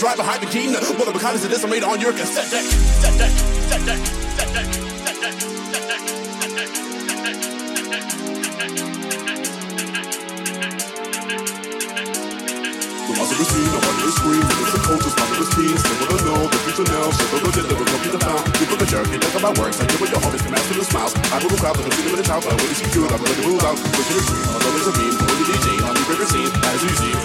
just drive behind the keen. One a kind is this I made on your cassette deck. Set deck, set deck, set deck, set deck, set deck, set deck, set deck, set deck, the ones who see, the ones who scream, the ones who coach, the ones who see, still with the know, the future now, so the legit, the real, the found, you put the jerky, look at my works, I give what your homies can master the smiles, I move a crowd, but the freedom in the child, but I really see good, I'm gonna move out, pushing the dream, my love is a beam, the DJ, I'm the favorite scene, as you see,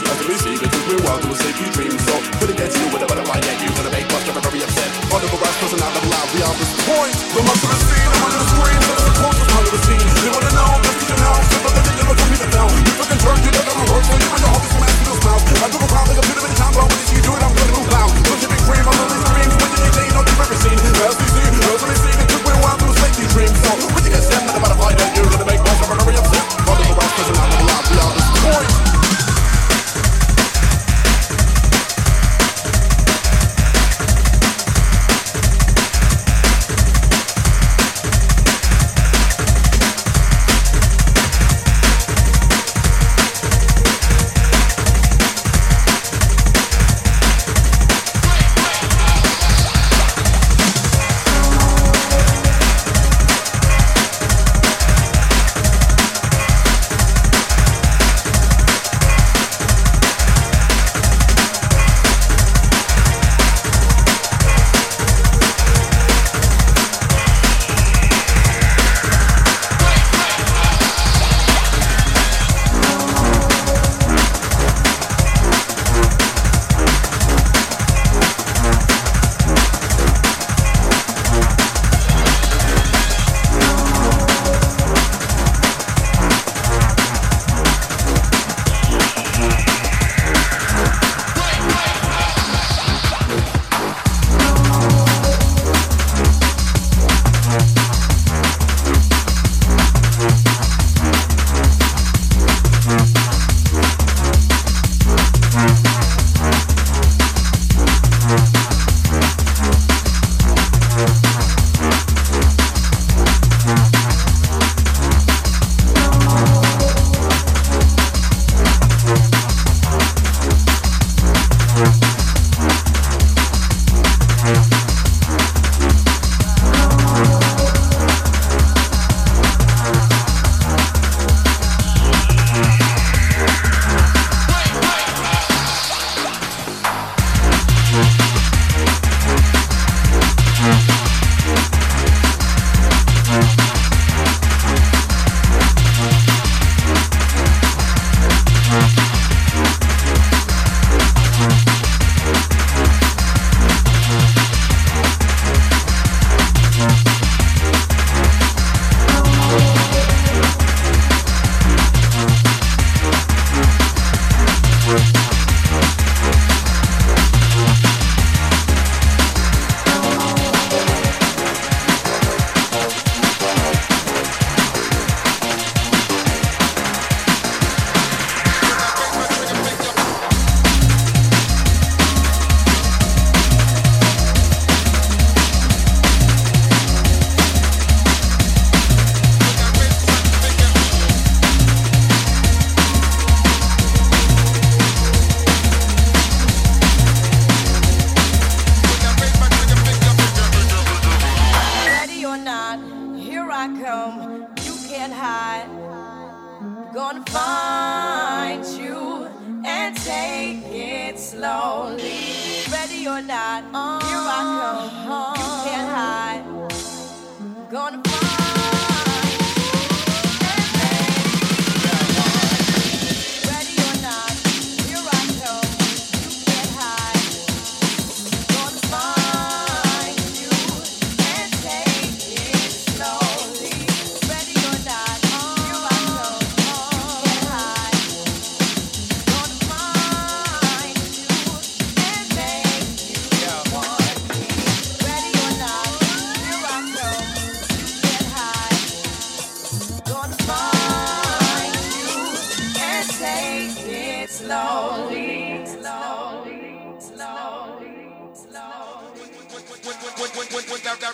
you're not on.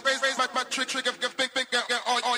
raise, raise, my, my trick, trigger, big, big, all, all,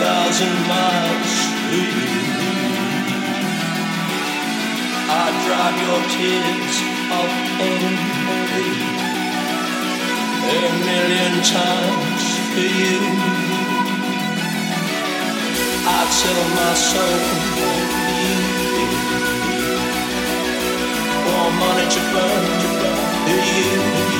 thousand miles to you. I drive your tears of envy a million times for you. I'd sell my soul for you. For money to burn to you.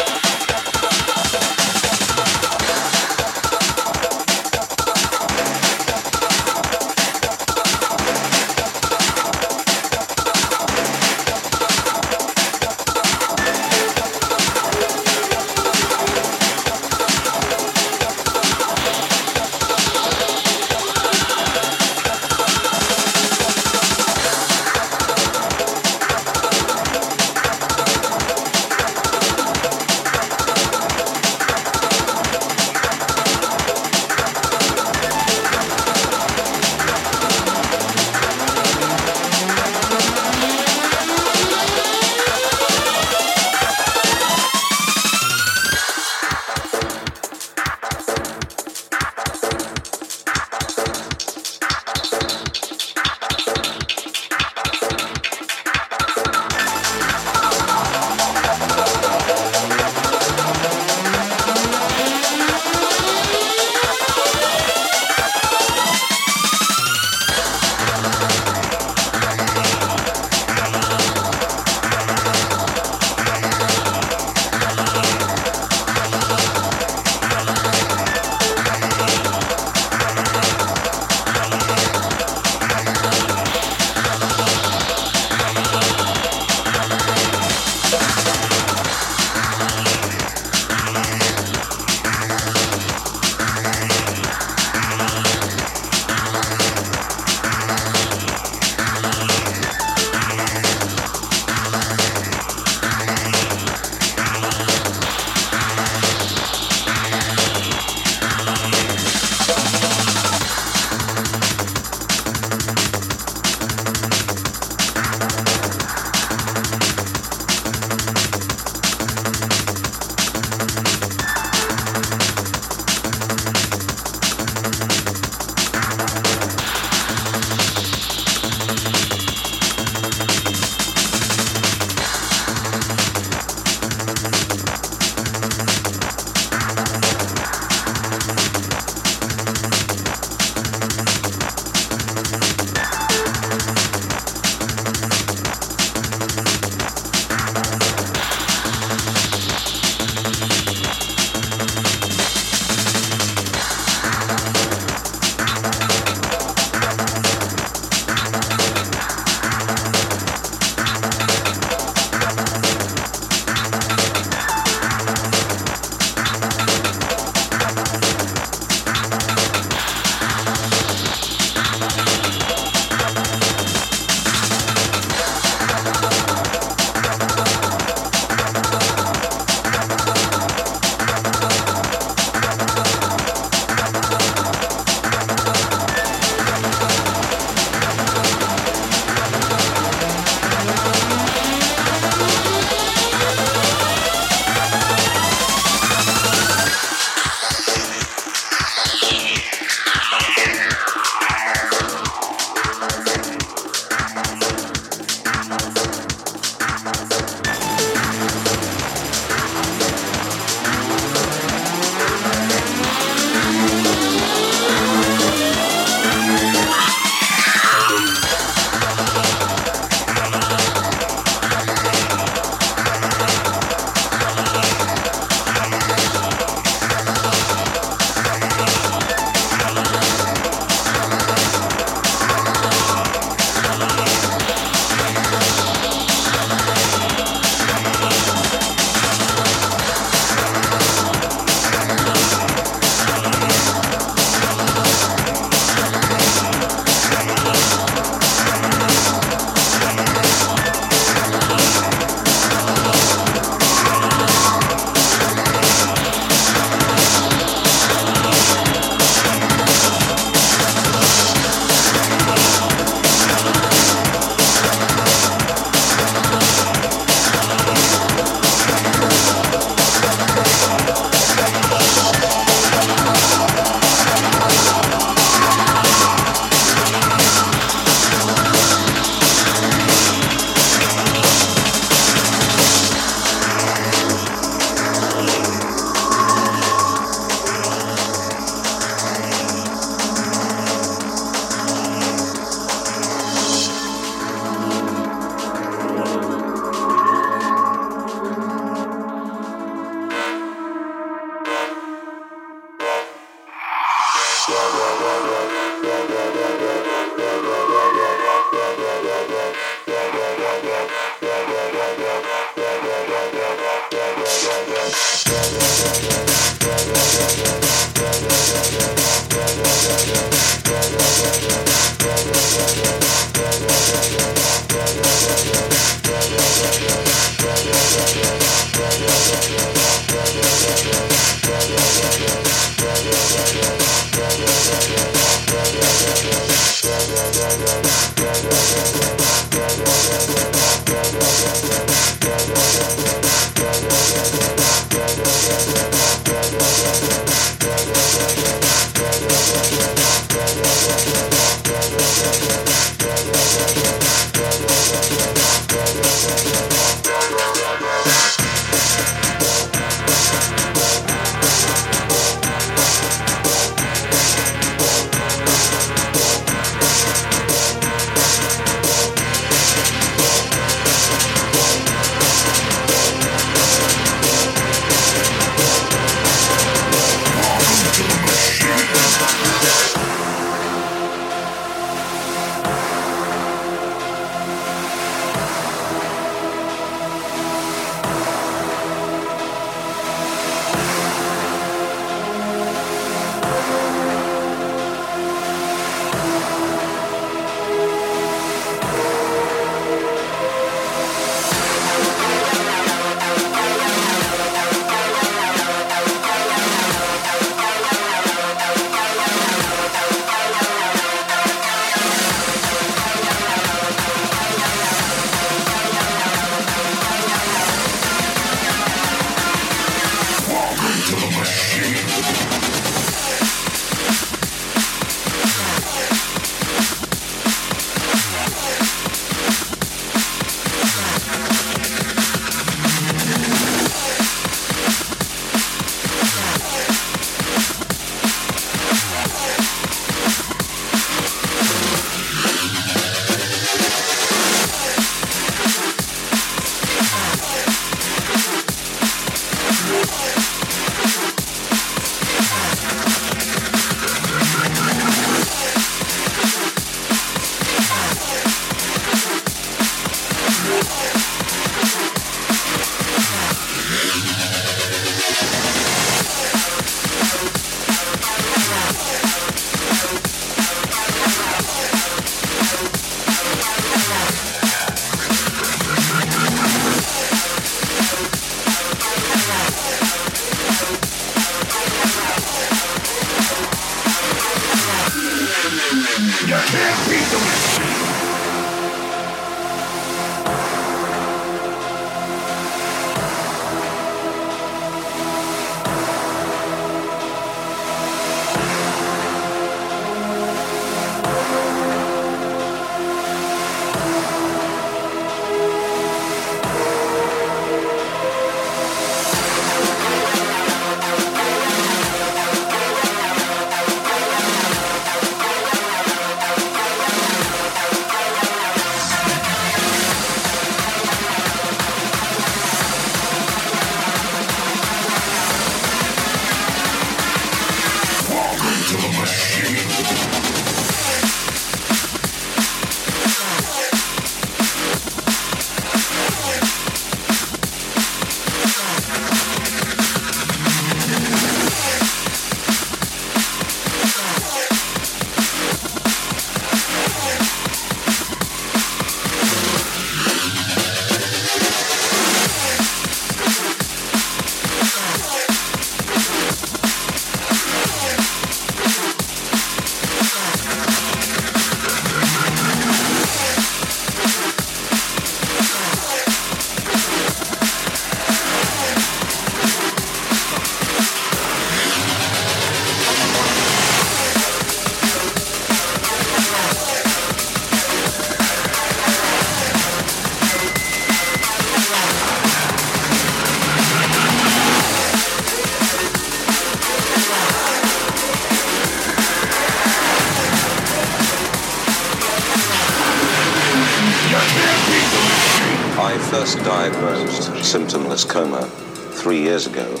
Years ago,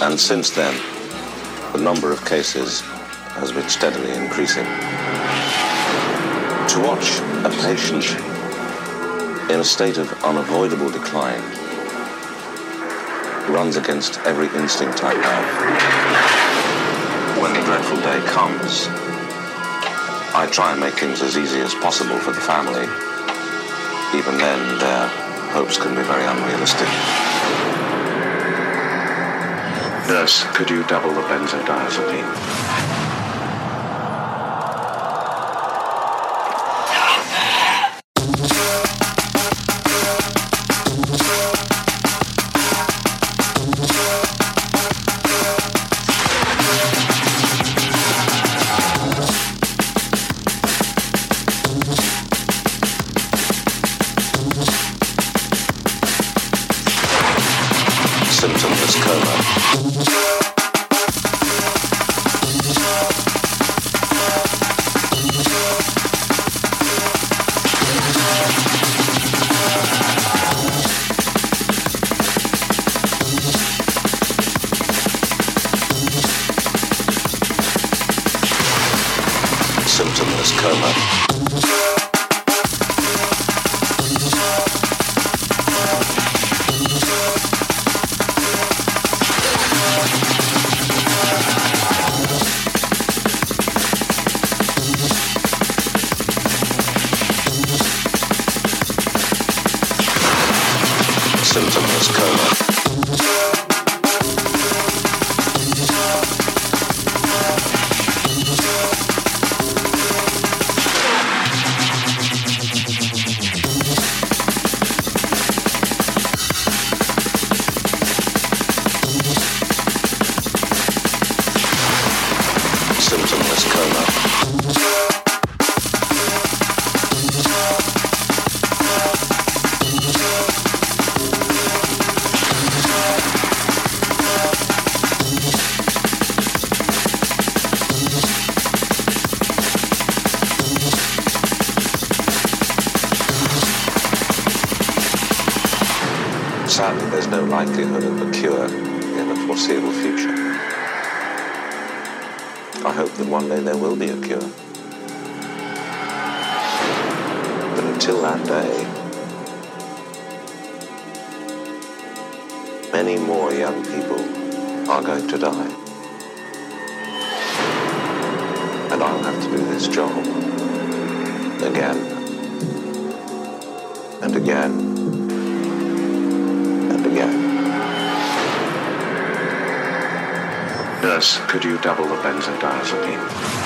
and since then, the number of cases has been steadily increasing. To watch a patient in a state of unavoidable decline runs against every instinct I have. When the dreadful day comes, I try and make things as easy as possible for the family. Even then, their hopes can be very unrealistic. Nurse, could you double the benzodiazepine? Likelihood of a cure in the foreseeable future. I hope that one day there will be a cure. But until that day, many more young people are going to die. And I'll have to do this job Could you double the benzodiazepine?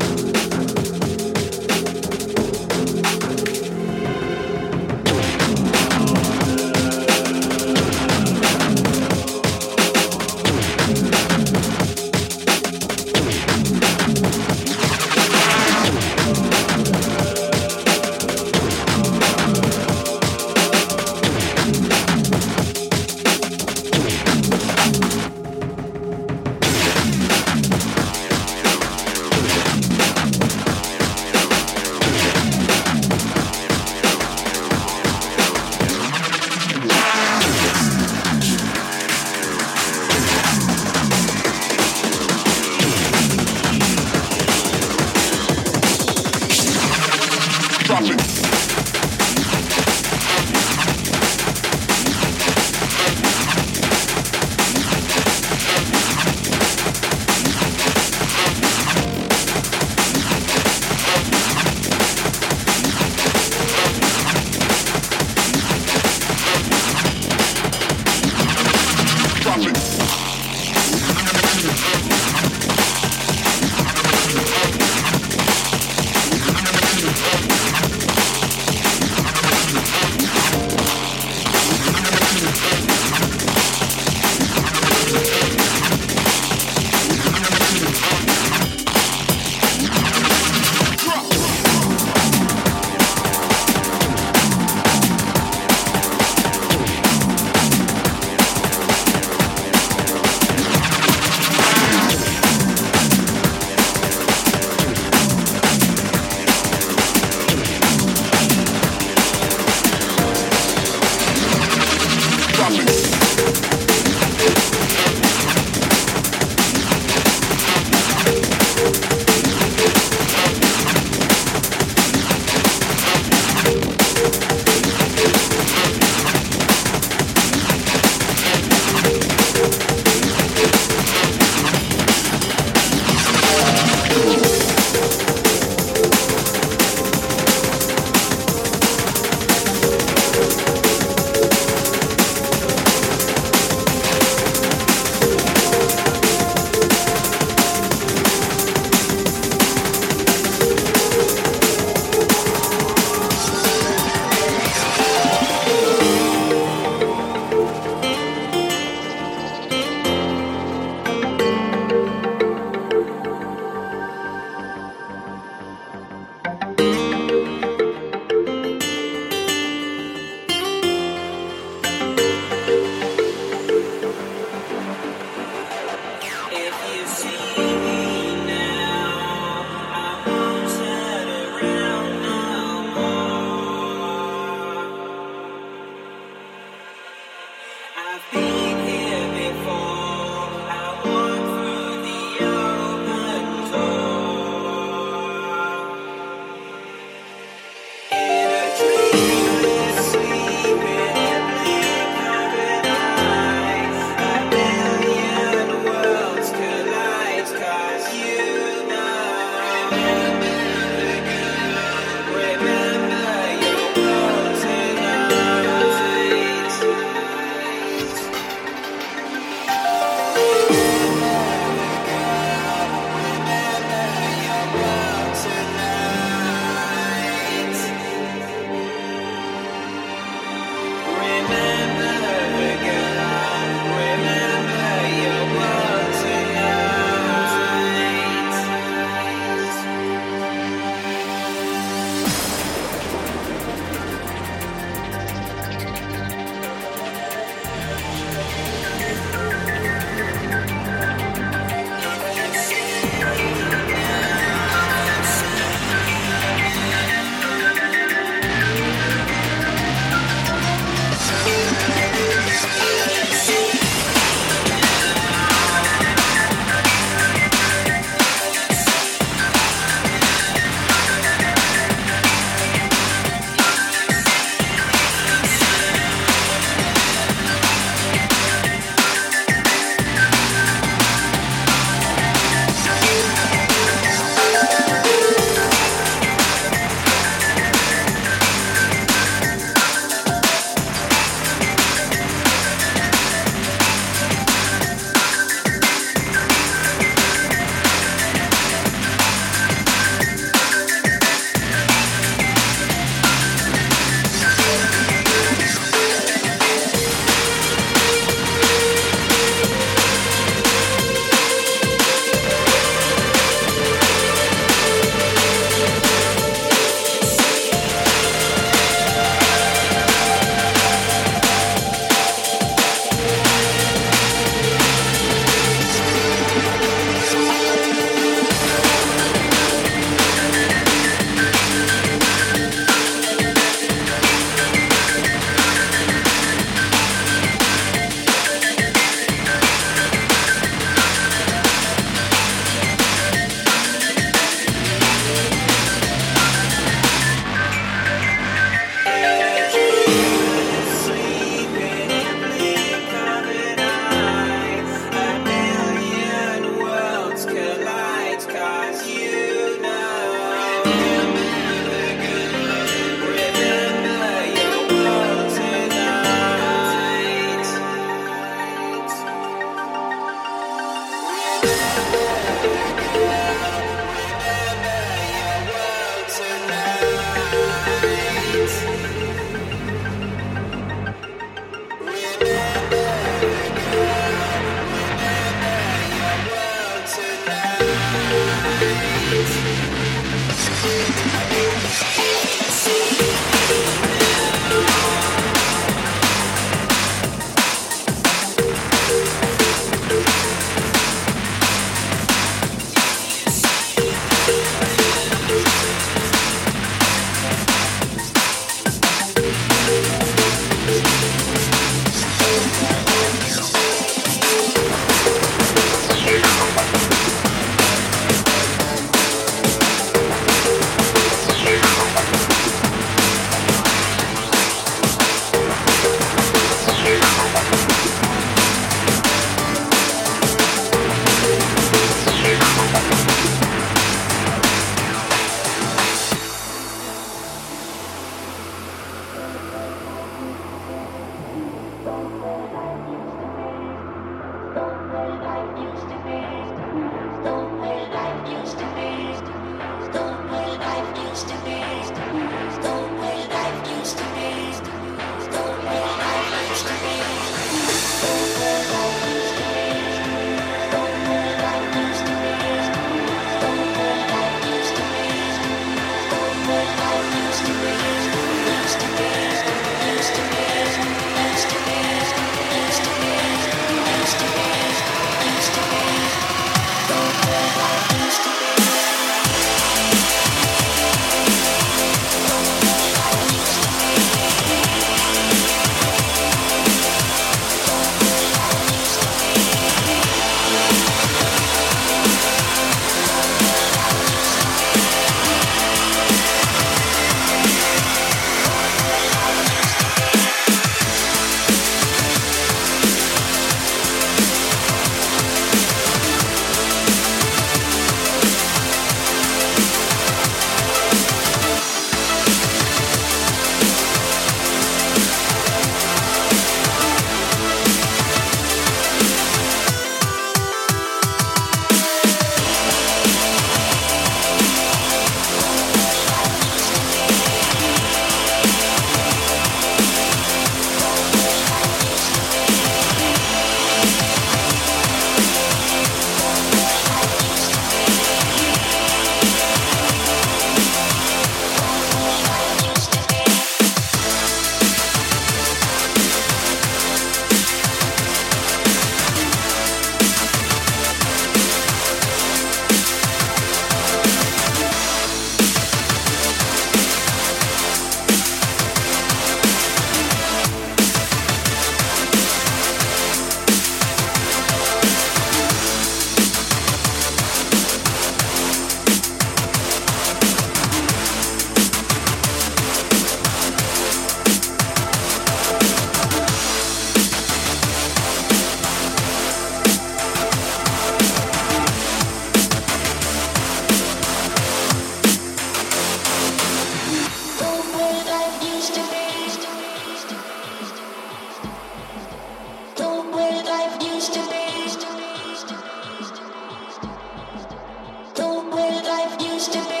Used to be.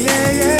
Yeah.